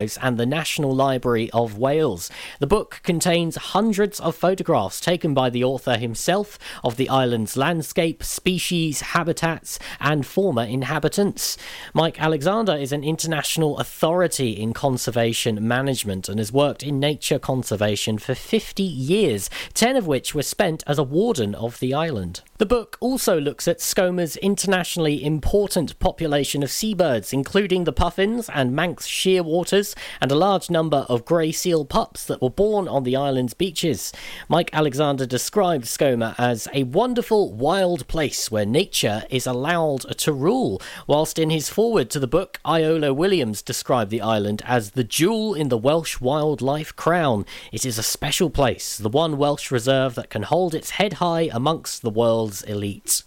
and the National Library of Wales. The book contains hundreds of photographs taken by the author himself of the island's landscape, species, habitats, and former inhabitants. Mike Alexander is an international authority in conservation management and has worked in nature conservation for 50 years, 10 of which were spent as a warden of the island. The book also looks at Skomer's internationally important population of seabirds, including the puffins and Manx shearwaters, and a large number of grey seal pups that were born on the island's beaches. Mike Alexander described Skomer as a wonderful, wild place where nature is allowed to rule, whilst in his foreword to the book, Iolo Williams described the island as the jewel in the Welsh wildlife crown. It is a special place, the one Welsh reserve that can hold its head high amongst the world's elites.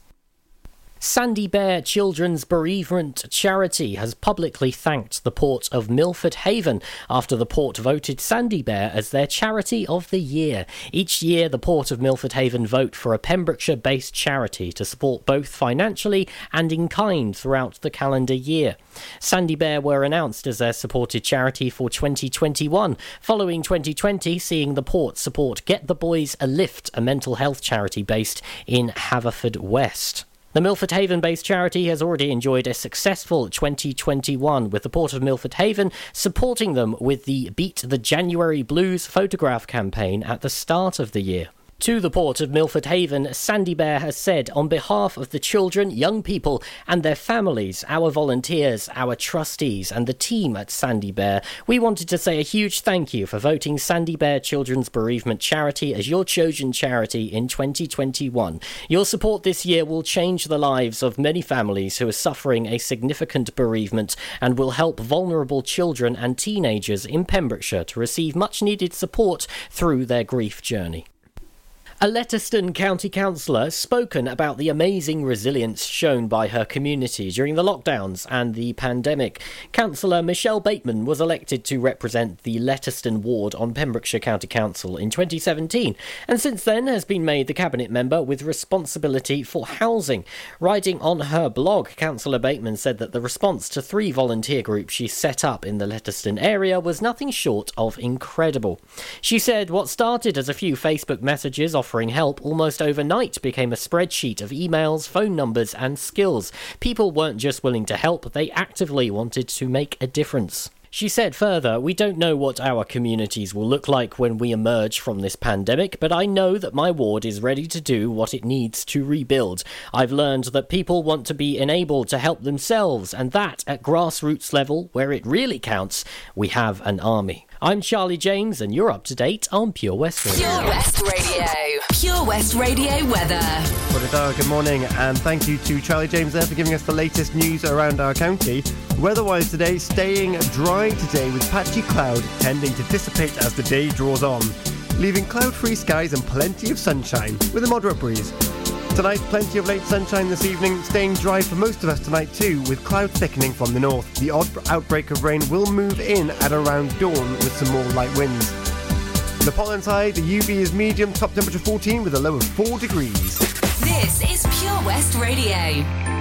Sandy Bear Children's Bereavement Charity has publicly thanked the Port of Milford Haven after the port voted Sandy Bear as their Charity of the Year. Each year, the Port of Milford Haven vote for a Pembrokeshire based charity to support both financially and in kind throughout the calendar year. Sandy Bear were announced as their supported charity for 2021, following 2020 seeing the port support Get the Boys a Lift, a mental health charity based in Haverfordwest. The Milford Haven based charity has already enjoyed a successful 2021 with the Port of Milford Haven supporting them with the Beat the January Blues photograph campaign at the start of the year. To the port of Milford Haven, Sandy Bear has said, on behalf of the children, young people, and their families, our volunteers, our trustees, and the team at Sandy Bear, we wanted to say a huge thank you for voting Sandy Bear Children's Bereavement Charity as your chosen charity in 2021. Your support this year will change the lives of many families who are suffering a significant bereavement and will help vulnerable children and teenagers in Pembrokeshire to receive much needed support through their grief journey. A Letterston County Councillor spoken about the amazing resilience shown by her community during the lockdowns and the pandemic. Councillor Michelle Bateman was elected to represent the Letterston ward on Pembrokeshire County Council in 2017 and since then has been made the Cabinet member with responsibility for housing. Writing on her blog, Councillor Bateman said that the response to three volunteer groups she set up in the Letterston area was nothing short of incredible. She said what started as a few Facebook messages offering help almost overnight became a spreadsheet of emails, phone numbers, and skills. People weren't just willing to help, they actively wanted to make a difference. She said further, We don't know what our communities will look like when we emerge from this pandemic, but I know that my ward is ready to do what it needs to rebuild. I've learned that people want to be enabled to help themselves, and that at grassroots level, where it really counts, we have an army. I'm Charlie James, and you're up to date on Pure West Radio. Pure West Radio. Pure West Radio weather. Well, good morning, and thank you to Charlie James there for giving us the latest news around our county. Weather-wise today, staying dry today with patchy cloud tending to dissipate as the day draws on, leaving cloud-free skies and plenty of sunshine with a moderate breeze. Tonight, plenty of late sunshine this evening, staying dry for most of us tonight too, with cloud thickening from the north. The odd outbreak of rain will move in at around dawn with some more light winds. The pollen side, the UV is medium, top temperature 14 with a low of 4 degrees. This is Pure West Radio.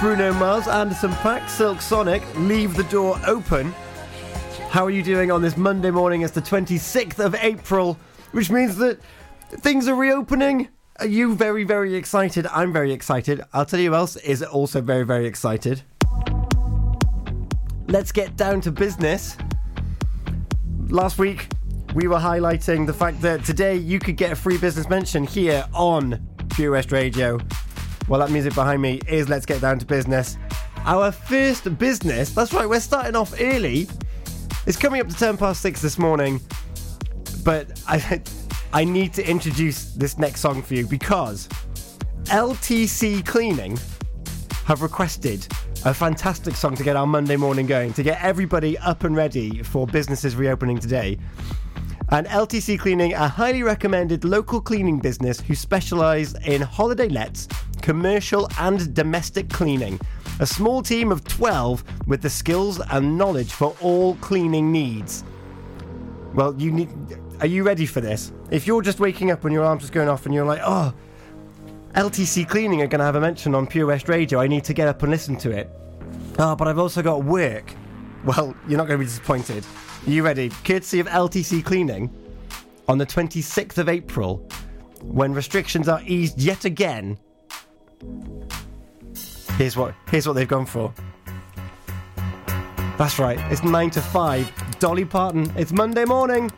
Bruno Mars, Anderson Paak, Silk Sonic. Leave the door open. How are you doing on this Monday morning? It's the 26th of April, which means that things are reopening. Are you very, very excited? I'm very excited. I'll tell you who else is also very, very excited. Let's get down to business. Last week, we were highlighting the fact that today you could get a free business mention here on Pure West Radio. Well, that music behind me is Let's Get Down to Business. Our first business, that's right, we're starting off early. It's coming up to 10 past 6 this morning, but I, I need to introduce this next song for you because LTC Cleaning have requested a fantastic song to get our Monday morning going, to get everybody up and ready for businesses reopening today. And LTC Cleaning, a highly recommended local cleaning business who specialise in holiday lets, commercial and domestic cleaning. A small team of 12 with the skills and knowledge for all cleaning needs. Well, you need. Are you ready for this? If you're just waking up and your alarm's just going off and you're like, oh, LTC Cleaning are going to have a mention on Pure West Radio. I need to get up and listen to it. Oh, but I've also got work. Well, you're not going to be disappointed. Are you ready? Courtesy of LTC Cleaning, on the 26th of April, when restrictions are eased yet again. Here's what here's what they've gone for. That's right. It's nine to five. Dolly Parton. It's Monday morning.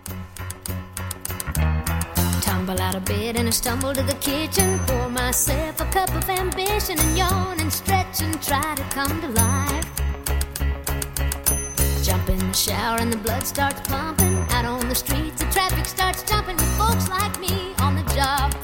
Tumble out of bed and I stumble to the kitchen. Pour myself a cup of ambition and yawn and stretch and try to come to life. Jump in the shower and the blood starts pumping. Out on the streets, the traffic starts jumping with folks like me on the job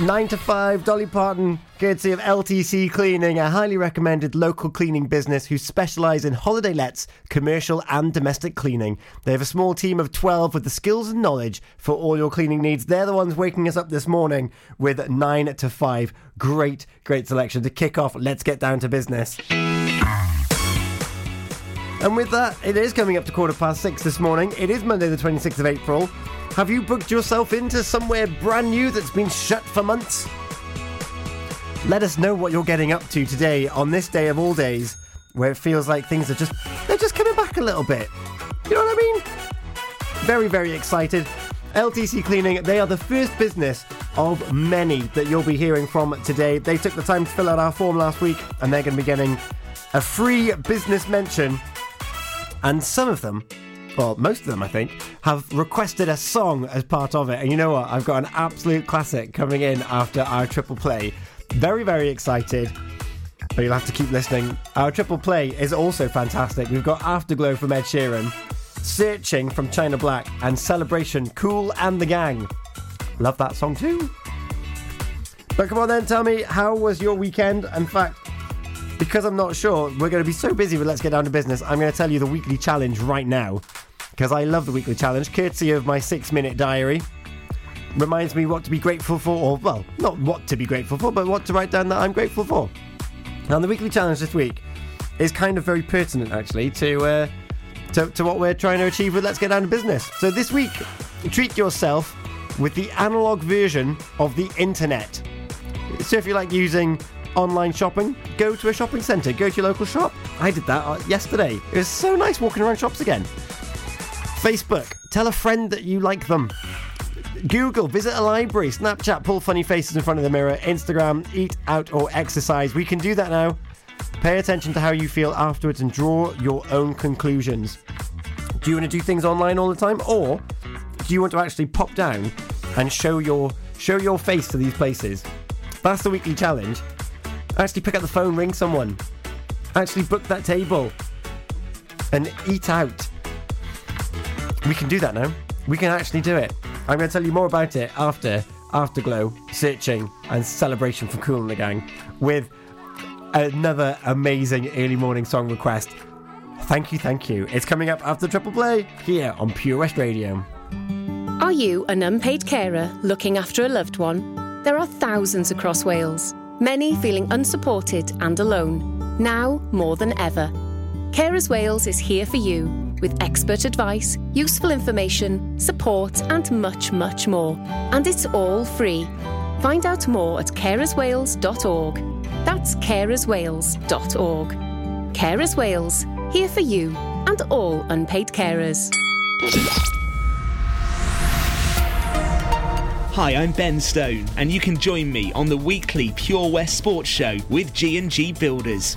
9 to 5, Dolly Parton, courtesy of LTC Cleaning, a highly recommended local cleaning business who specialise in holiday lets, commercial and domestic cleaning. They have a small team of 12 with the skills and knowledge for all your cleaning needs. They're the ones waking us up this morning with 9 to 5. Great, great selection to kick off. Let's get down to business. And with that, it is coming up to quarter past six this morning. It is Monday, the 26th of April. Have you booked yourself into somewhere brand new that's been shut for months? Let us know what you're getting up to today on this day of all days, where it feels like things are just they're just coming back a little bit. You know what I mean? Very, very excited. LTC Cleaning, they are the first business of many that you'll be hearing from today. They took the time to fill out our form last week, and they're going to be getting a free business mention. And some of them, well, most of them, I think, have requested a song as part of it. And you know what? I've got an absolute classic coming in after our triple play. Very, very excited. But you'll have to keep listening. Our triple play is also fantastic. We've got Afterglow from Ed Sheeran, Searching from China Black, and Celebration Kool and the Gang. Love that song too. But come on then, tell me, how was your weekend? In fact, because I'm not sure, we're going to be so busy with Let's Get Down to Business, I'm going to tell you the weekly challenge right now. Because I love the weekly challenge, courtesy of my six minute diary. Reminds me what to be grateful for, or, well, not what to be grateful for, but what to write down that I'm grateful for. Now, the weekly challenge this week is kind of very pertinent, actually, to, uh, to, to what we're trying to achieve with Let's Get Down to Business. So, this week, treat yourself with the analog version of the internet. So, if you like using online shopping, go to a shopping centre, go to your local shop. I did that uh, yesterday. It was so nice walking around shops again. Facebook, tell a friend that you like them. Google, visit a library. Snapchat, pull funny faces in front of the mirror. Instagram, eat out or exercise. We can do that now. Pay attention to how you feel afterwards and draw your own conclusions. Do you want to do things online all the time, or do you want to actually pop down and show your show your face to these places? That's the weekly challenge. Actually, pick up the phone, ring someone. Actually, book that table and eat out. We can do that now. We can actually do it. I'm going to tell you more about it after Afterglow, Searching, and Celebration for Kool and the Gang with another amazing early morning song request. Thank you, thank you. It's coming up after Triple Play here on Pure West Radio. Are you an unpaid carer looking after a loved one? There are thousands across Wales, many feeling unsupported and alone, now more than ever. Carers Wales is here for you with expert advice, useful information, support, and much, much more. And it's all free. Find out more at carerswales.org. That's carerswales.org. Carers Wales, here for you and all unpaid carers. Hi, I'm Ben Stone, and you can join me on the weekly Pure West Sports Show with G&G Builders.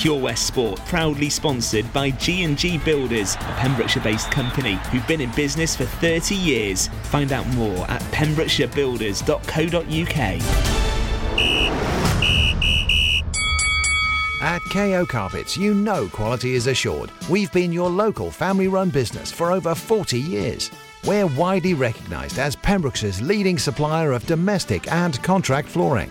Pure West Sport, proudly sponsored by G&G Builders, a Pembrokeshire-based company who've been in business for 30 years. Find out more at pembrokeshirebuilders.co.uk. At KO Carpets, you know quality is assured. We've been your local family run business for over 40 years. We're widely recognised as Pembrokeshire's leading supplier of domestic and contract flooring.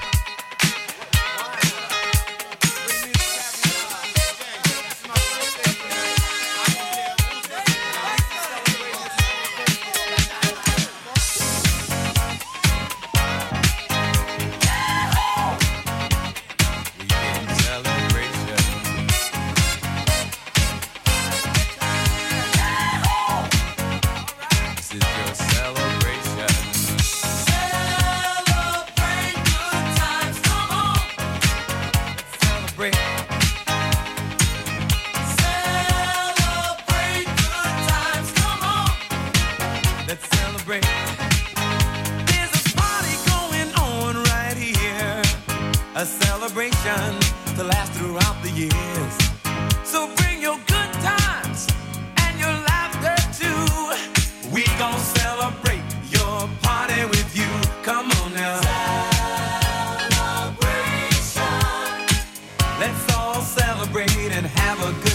Have a good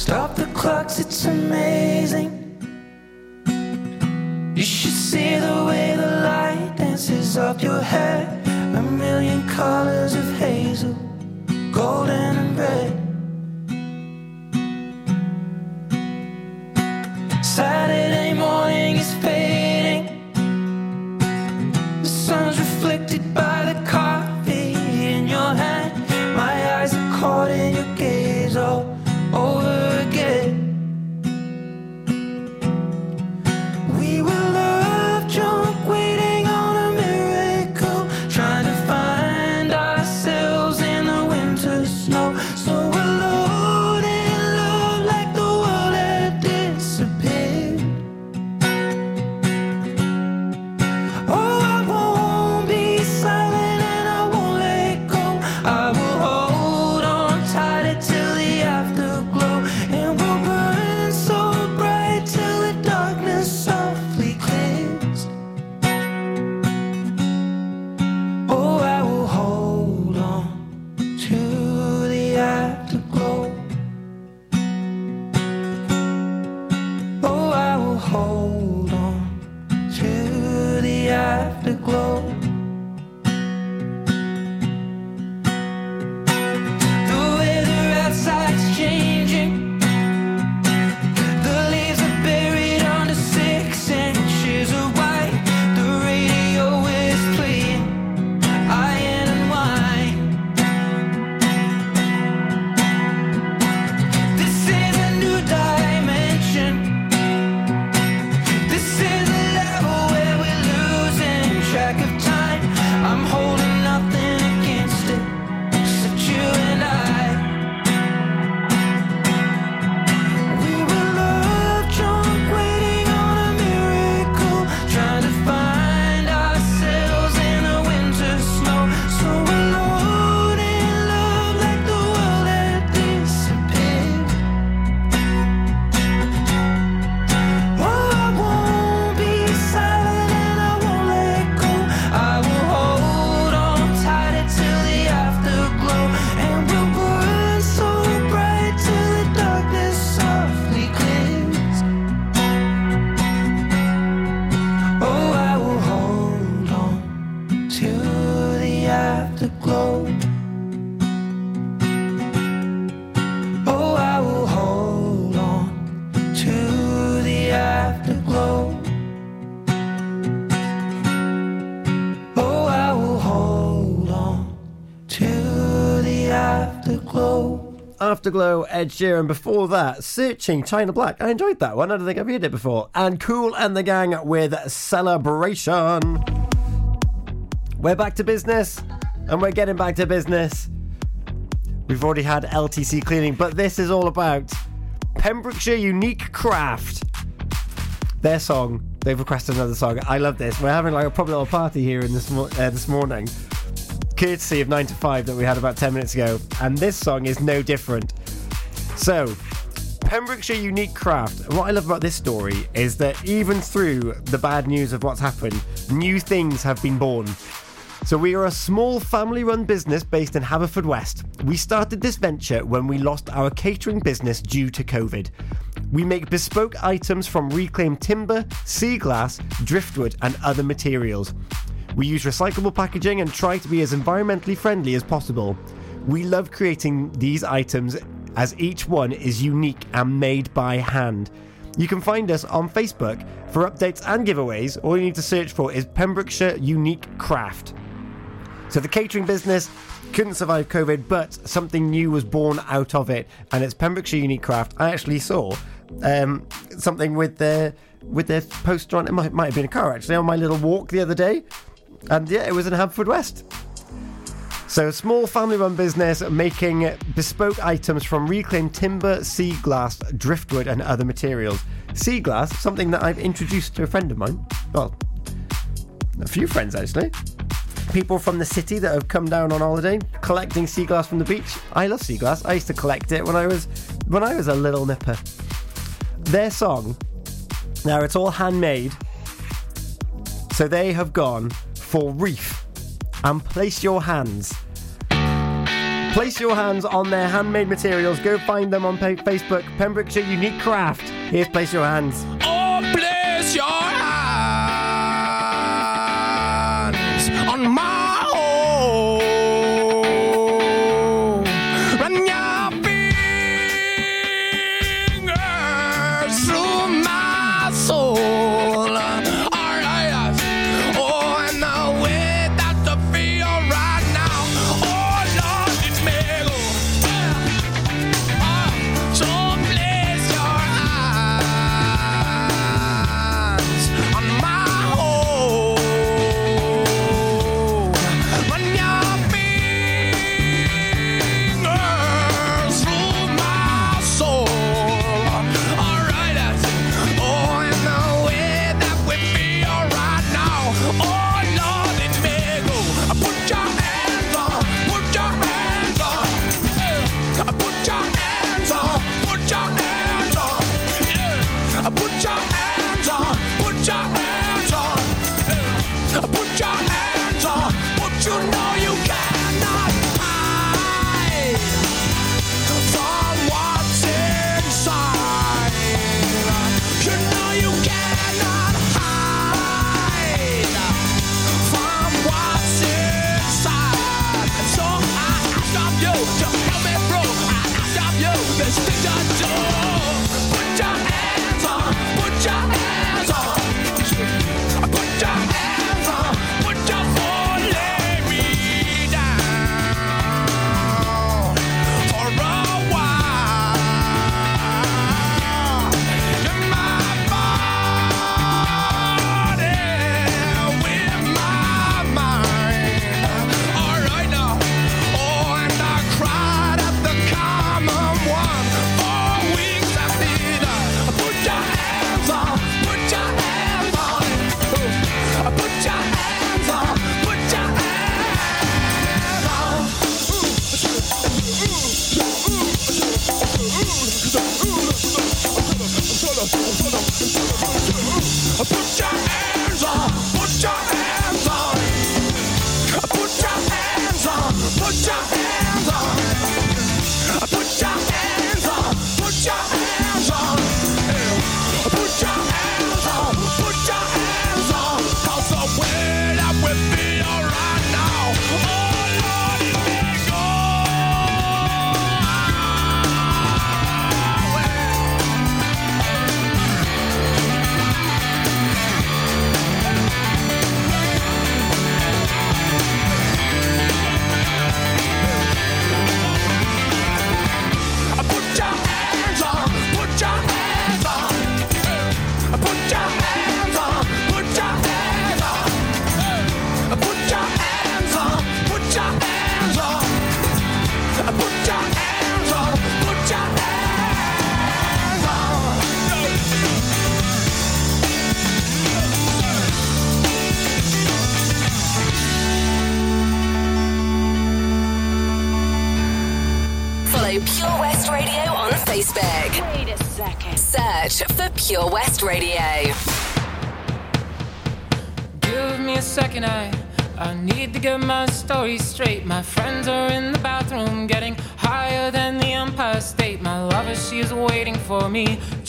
Stop the clocks, it's amazing. Afterglow, Ed Sheeran. Before that, Searching China Black. I enjoyed that one. I don't think I've heard it before. And Kool and the Gang with Celebration. We're back to business, and we're getting back to business. We've already had LTC cleaning, but this is all about Pembrokeshire Unique Craft. Their song. They've requested another song. I love this. We're having like a proper little party here in this mo- uh, this morning courtesy of 9 to 5 that we had about 10 minutes ago, and this song is no different. So, Pembrokeshire Unique Craft. What I love about this story is that even through the bad news of what's happened, new things have been born. So, we are a small family run business based in Haverfordwest. We started this venture when we lost our catering business due to COVID. We make bespoke items from reclaimed timber, sea glass, driftwood, and other materials. We use recyclable packaging and try to be as environmentally friendly as possible. We love creating these items as each one is unique and made by hand. You can find us on Facebook for updates and giveaways. All you need to search for is Pembrokeshire Unique Craft. So the catering business couldn't survive COVID, but something new was born out of it, and it's Pembrokeshire Unique Craft. I actually saw um, something with their with their poster on. It might, might have been a car actually on my little walk the other day, and yeah, it was in Haverfordwest. So, a small family run business making bespoke items from reclaimed timber, sea glass, driftwood, and other materials. Sea glass, something that I've introduced to a friend of mine. Well, a few friends actually. People from the city that have come down on holiday collecting sea glass from the beach. I love sea glass. I used to collect it when I was when I was a little nipper. Their song, now it's all handmade. So they have gone for Reef and place your hands. Place your hands on their handmade materials. Go find them on Facebook, Pembrokeshire Unique Craft. Here's Place Your Hands. Oh, place your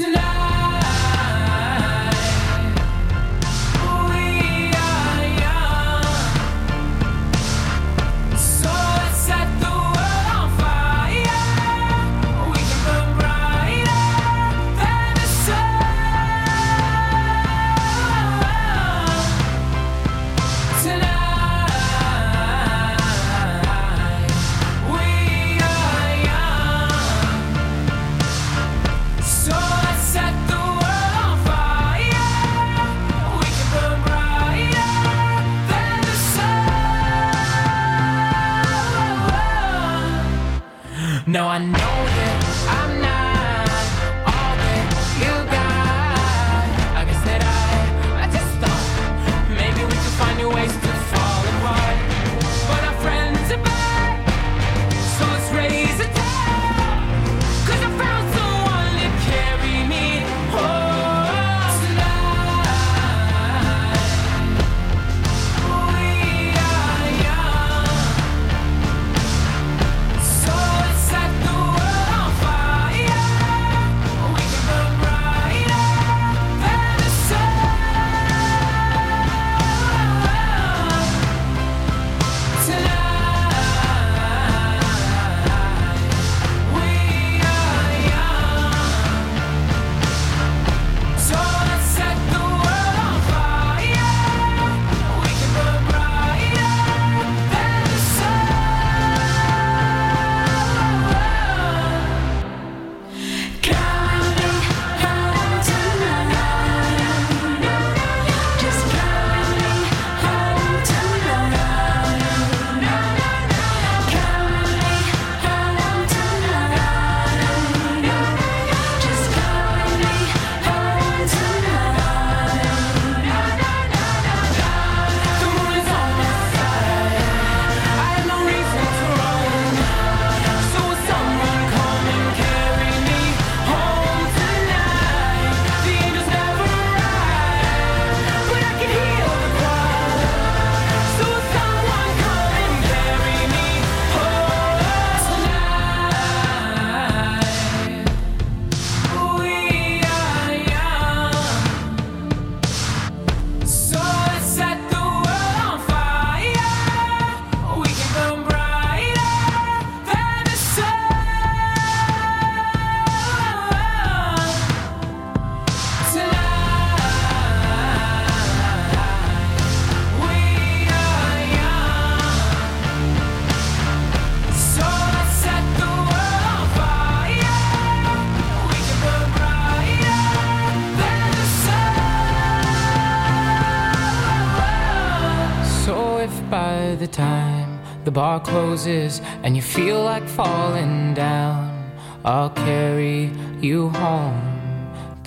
tonight.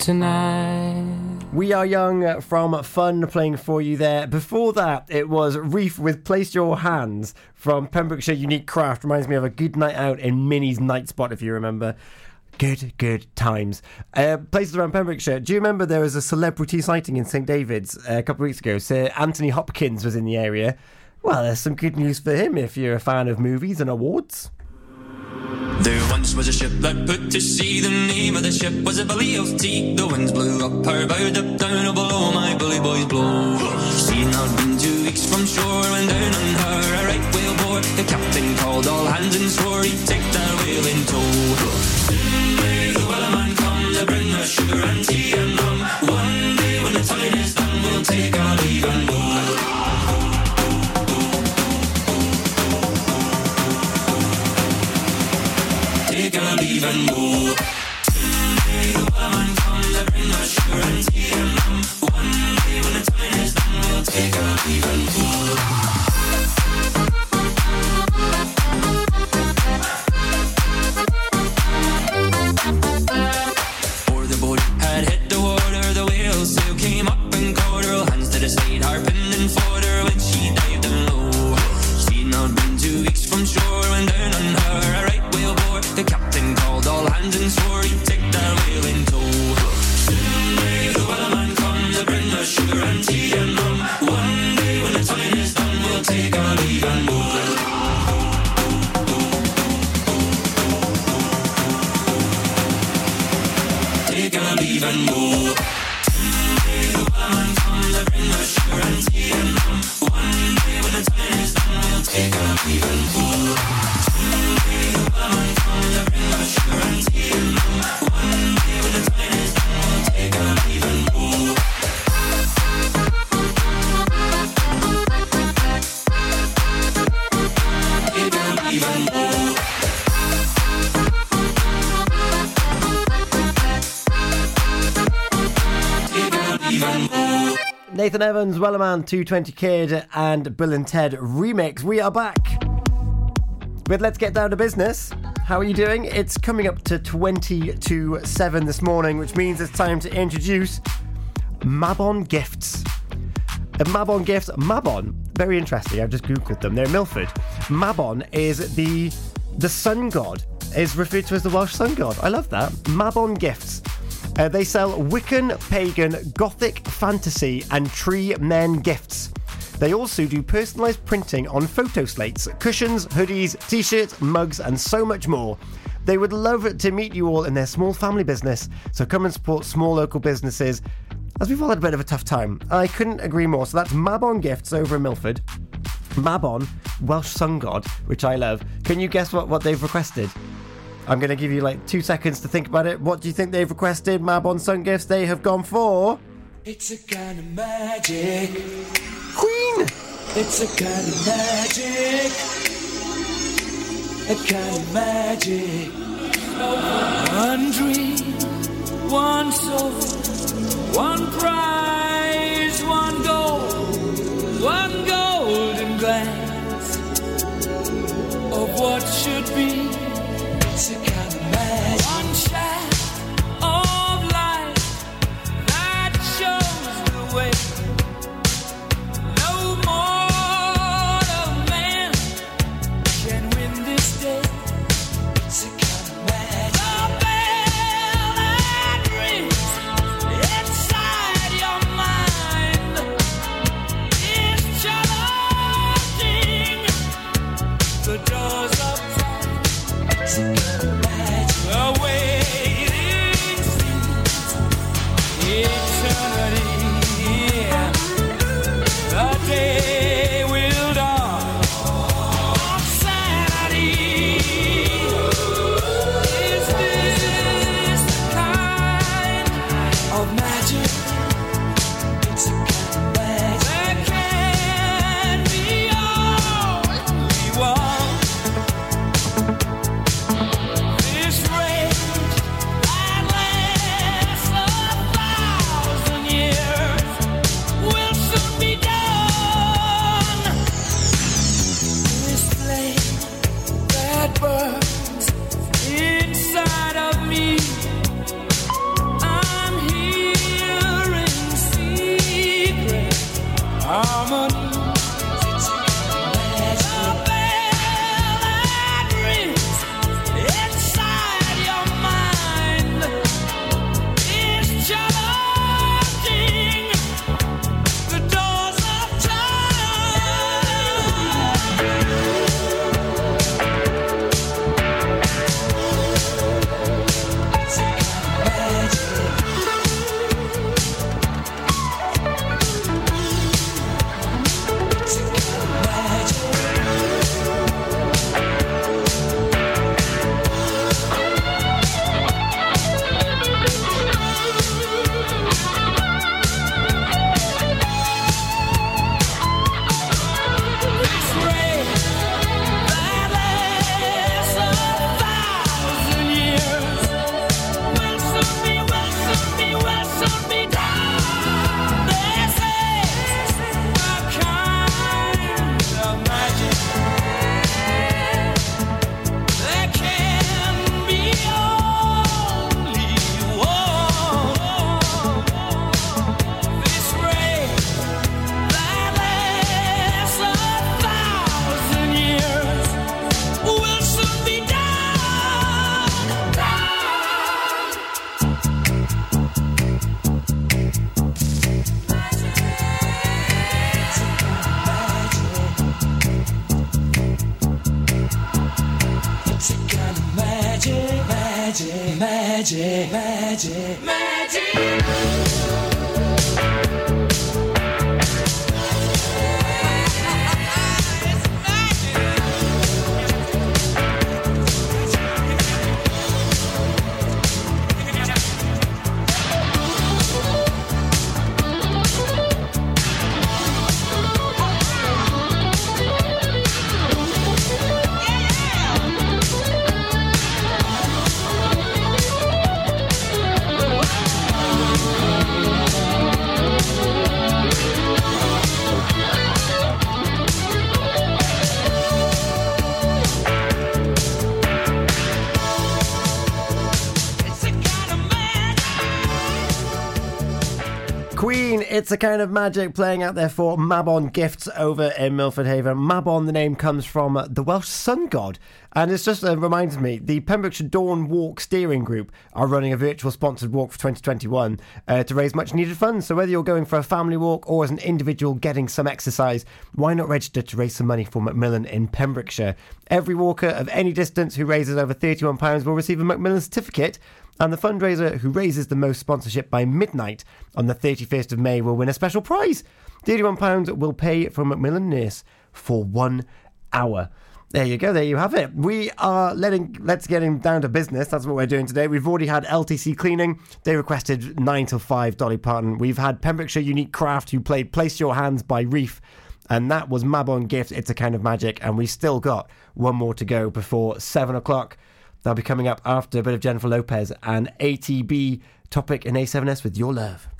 tonight. We Are Young from Fun playing for you there. Before that, it was Reef with Place Your Hands from Pembrokeshire Unique Craft. Reminds me of a good night out in Minnie's Night Spot, if you remember. Good, good times. Uh, places around Pembrokeshire. Do you remember there was a celebrity sighting in St David's uh, a couple of weeks ago? Sir Anthony Hopkins was in the area. Well, there's some good news for him if you're a fan of movies and awards. There once was a ship that put to sea. The name of the ship was a Billy of tea. The winds blew up her bow, up down, oh below my bully boys blow. Seen her been two weeks from shore, and down on her a right whale bore. The captain called all hands and swore he'd take that whale in tow. Soon may the wellerman come to bring her sugar and tea. Nathan Evans, Wellerman, 220 Kid, and Billen Ted remix. We are back. But let's get down to business. How are you doing? It's coming up to 20 to 7 this morning, which means it's time to introduce Mabon Gifts. Uh, Mabon Gifts, Mabon, very interesting. I've just Googled them. They're Milford. Mabon is the the sun god, is referred to as the Welsh sun god. I love that. Mabon Gifts. Uh, they sell Wiccan, pagan, gothic, fantasy, and tree men gifts. They also do personalised printing on photo slates, cushions, hoodies, t shirts, mugs, and so much more. They would love to meet you all in their small family business, so come and support small local businesses as we've all had a bit of a tough time. I couldn't agree more. So that's Mabon Gifts over in Milford. Mabon, Welsh sun god, which I love. Can you guess what, what they've requested? I'm going to give you like two seconds to think about it. What do you think they've requested? Mabon Sun Gifts, they have gone for. It's a kind of magic. Queen! It's a kind of magic. A kind of magic. One dream, one soul, one prize, one goal, one golden glance of what should be. It's It's a kind of magic playing out there for Mabon Gifts over in Milford Haven. Mabon, the name comes from the Welsh sun god. And it's just uh, reminds me, the Pembrokeshire Dawn Walk Steering Group are running a virtual sponsored walk for 2021 uh, to raise much needed funds. So whether you're going for a family walk or as an individual getting some exercise, why not register to raise some money for Macmillan in Pembrokeshire? Every walker of any distance who raises over £31 will receive a Macmillan certificate and the fundraiser who raises the most sponsorship by midnight on the 31st of May will win a special prize. £31 will pay for Macmillan Nurse for one hour. There you go. There you have it. We are letting let's get him down to business. That's what we're doing today. We've already had LTC cleaning. They requested nine till five. Dolly Parton. We've had Pembrokeshire Unique Craft who played "Place Your Hands" by Reef, and that was Mabon Gift. It's a kind of magic, and we still got one more to go before seven o'clock. They'll be coming up after a bit of Jennifer Lopez and ATB topic in A7S with Your Love.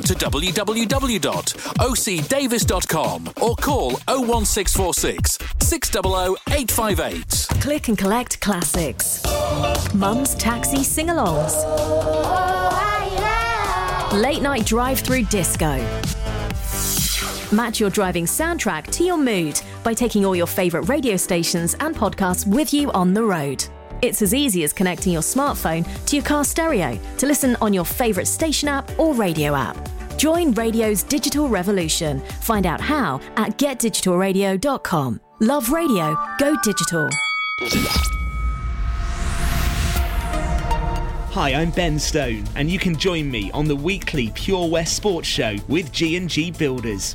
to www.ocdavis.com or call 01646 600 858. Click and collect classics. Mum's taxi sing alongs. Late night drive through disco. Match your driving soundtrack to your mood by taking all your favourite radio stations and podcasts with you on the road. It's as easy as connecting your smartphone to your car stereo to listen on your favourite station app or radio app. Join radio's digital revolution. Find out how at getdigitalradio.com. Love radio, go digital. Hi, I'm Ben Stone, and you can join me on the weekly Pure West Sports Show with G&G Builders.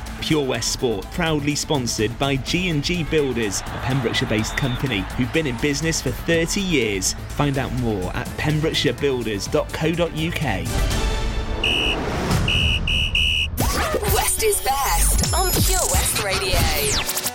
Pure West Sport, proudly sponsored by G&G Builders, a Pembrokeshire-based company who've been in business for 30 years. Find out more at pembrokeshirebuilders.co.uk. West is best on Pure West Radio.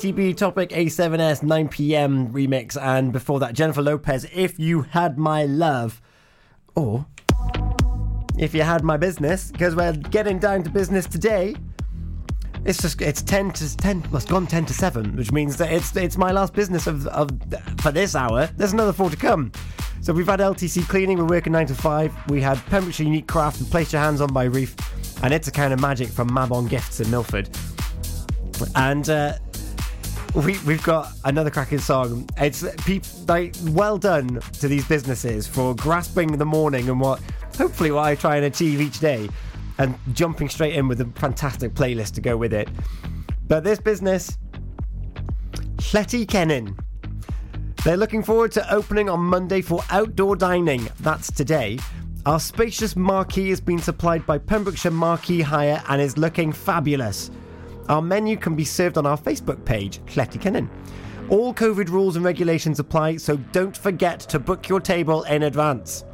ATB Topic A7S 9pm remix, and before that, Jennifer Lopez, If You Had My Love, or If You Had My Business, because we're getting down to business today. It's just it's ten to ten. It's gone ten to seven, which means that it's it's my last business of, of for this hour. There's another four to come. So we've had LTC cleaning. We're working nine to five. We had Pembrokeshire Unique Craft and Place Your Hands On by Reef, and it's a kind of magic from Mabon Gifts in Milford. And uh, we we've got another cracking song. It's like well done to these businesses for grasping the morning and what hopefully what I try and achieve each day, and jumping straight in with a fantastic playlist to go with it. But this business, Llety Cynin. They're looking forward to opening on Monday for outdoor dining. That's today. Our spacious marquee has been supplied by Pembrokeshire Marquee Hire and is looking fabulous. Our menu can be served on our Facebook page, Llety Cynin. All COVID rules and regulations apply, so don't forget to book your table in advance.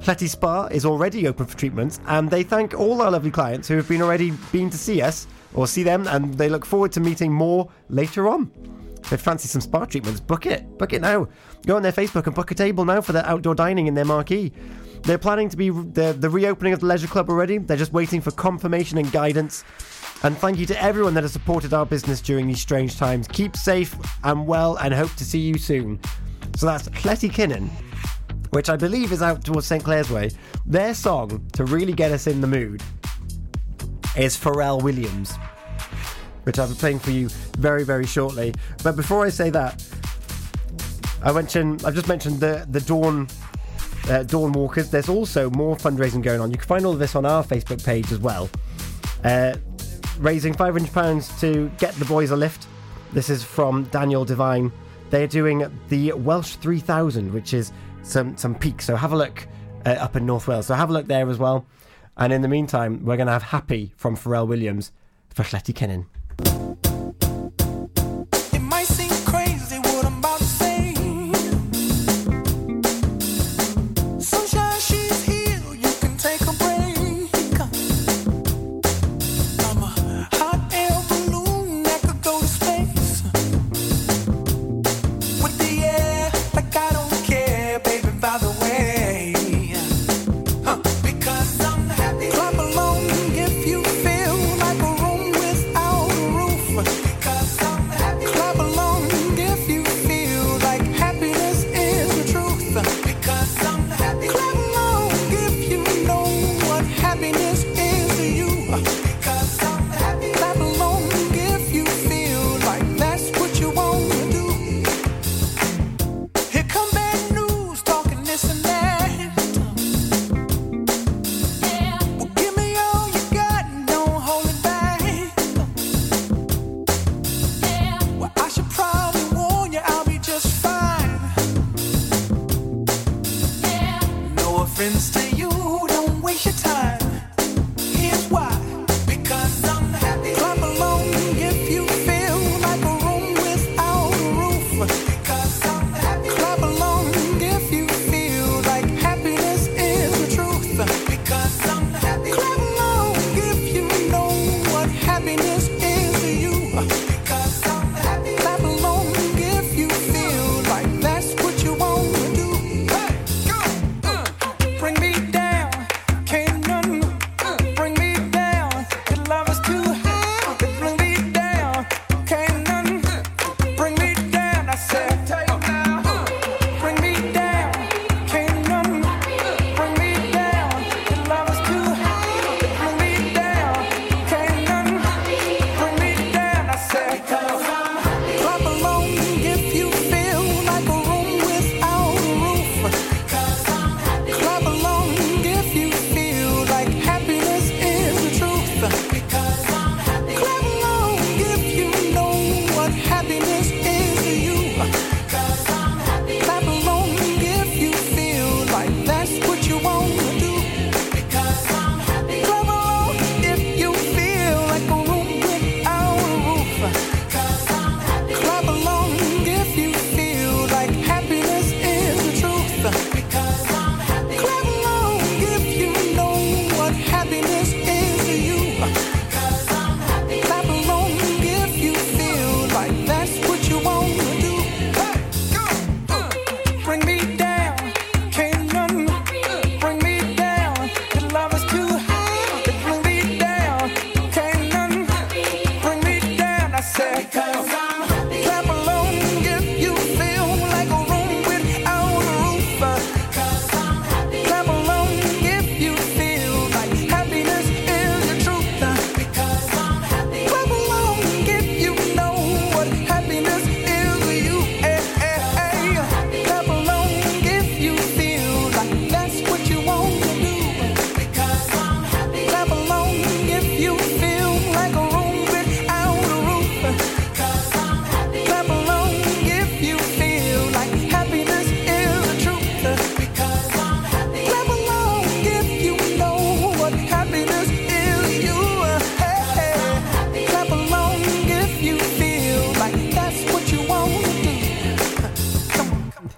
Llety Spa is already open for treatments, and they thank all our lovely clients who have been already been to see us or see them, and they look forward to meeting more later on. If you fancy some spa treatments, book it. Book it now. Go on their Facebook and book a table now for their outdoor dining in their marquee. They're planning to be the, the reopening of the leisure club already. They're just waiting for confirmation and guidance. And thank you to everyone that has supported our business during these strange times. Keep safe and well, and hope to see you soon. So that's Llety Cynin, which I believe is out towards St Clears Way. Their song to really get us in the mood is Pharrell Williams, which I'll be playing for you very, very shortly. But before I say that, I mentioned I've just mentioned the the Dawn uh, Dawn Walkers. There's also more fundraising going on. You can find all of this on our Facebook page as well. Uh, raising £500 to get the boys a lift. This is from Daniel Devine. They're doing the Welsh 3000, which is some some peaks. So have a look uh, up in North Wales. So have a look there as well. And in the meantime, we're going to have Happy from Pharrell Williams for Llety Cynin.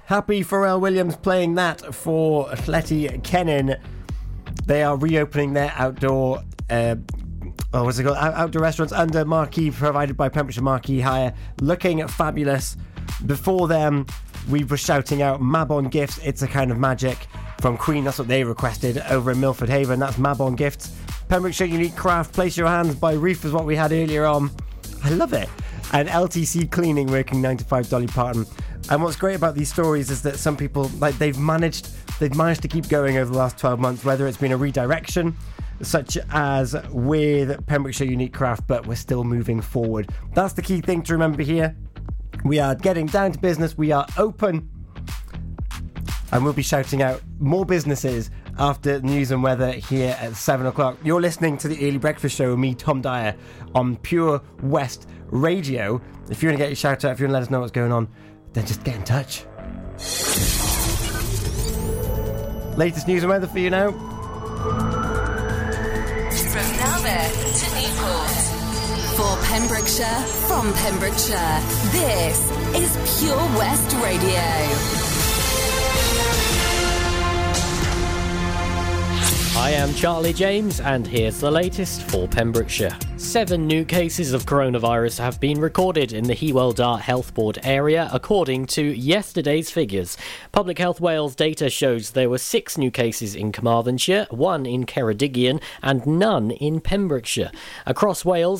Happy Pharrell Williams playing that for Llety Cynin. They are reopening their outdoor. Uh, oh, what's it called? Out- outdoor restaurants under marquee provided by Pembrokeshire Marquee Hire, looking fabulous. Before them, we were shouting out Mabon Gifts. It's a kind of magic from Queen. That's what they requested over in Milford Haven. That's Mabon Gifts. Pembrokeshire Unique Craft. Place your hands by Reef is what we had earlier on. I love it. And LTC Cleaning working 9 to 5 Dolly Parton. And what's great about these stories is that some people like they've managed they've managed to keep going over the last 12 months, whether it's been a redirection, such as with Pembrokeshire Unique Craft, but we're still moving forward. That's the key thing to remember here. We are getting down to business, we are open, and we'll be shouting out more businesses after news and weather here at 7 o'clock. You're listening to the Early Breakfast Show with me, Tom Dyer, on Pure West Radio. If you want to get your shout out, if you want to let us know what's going on, then just get in touch. Latest news and weather for you now. From Narberth to Newport. For Pembrokeshire, from Pembrokeshire, this is Pure West Radio. I am Charlie James, and here's the latest for Pembrokeshire. Seven new cases of coronavirus have been recorded in the Hywel Dda Health Board area, according to yesterday's figures. Public Health Wales data shows there were six new cases in Carmarthenshire, one in Ceredigion, and none in Pembrokeshire. Across Wales,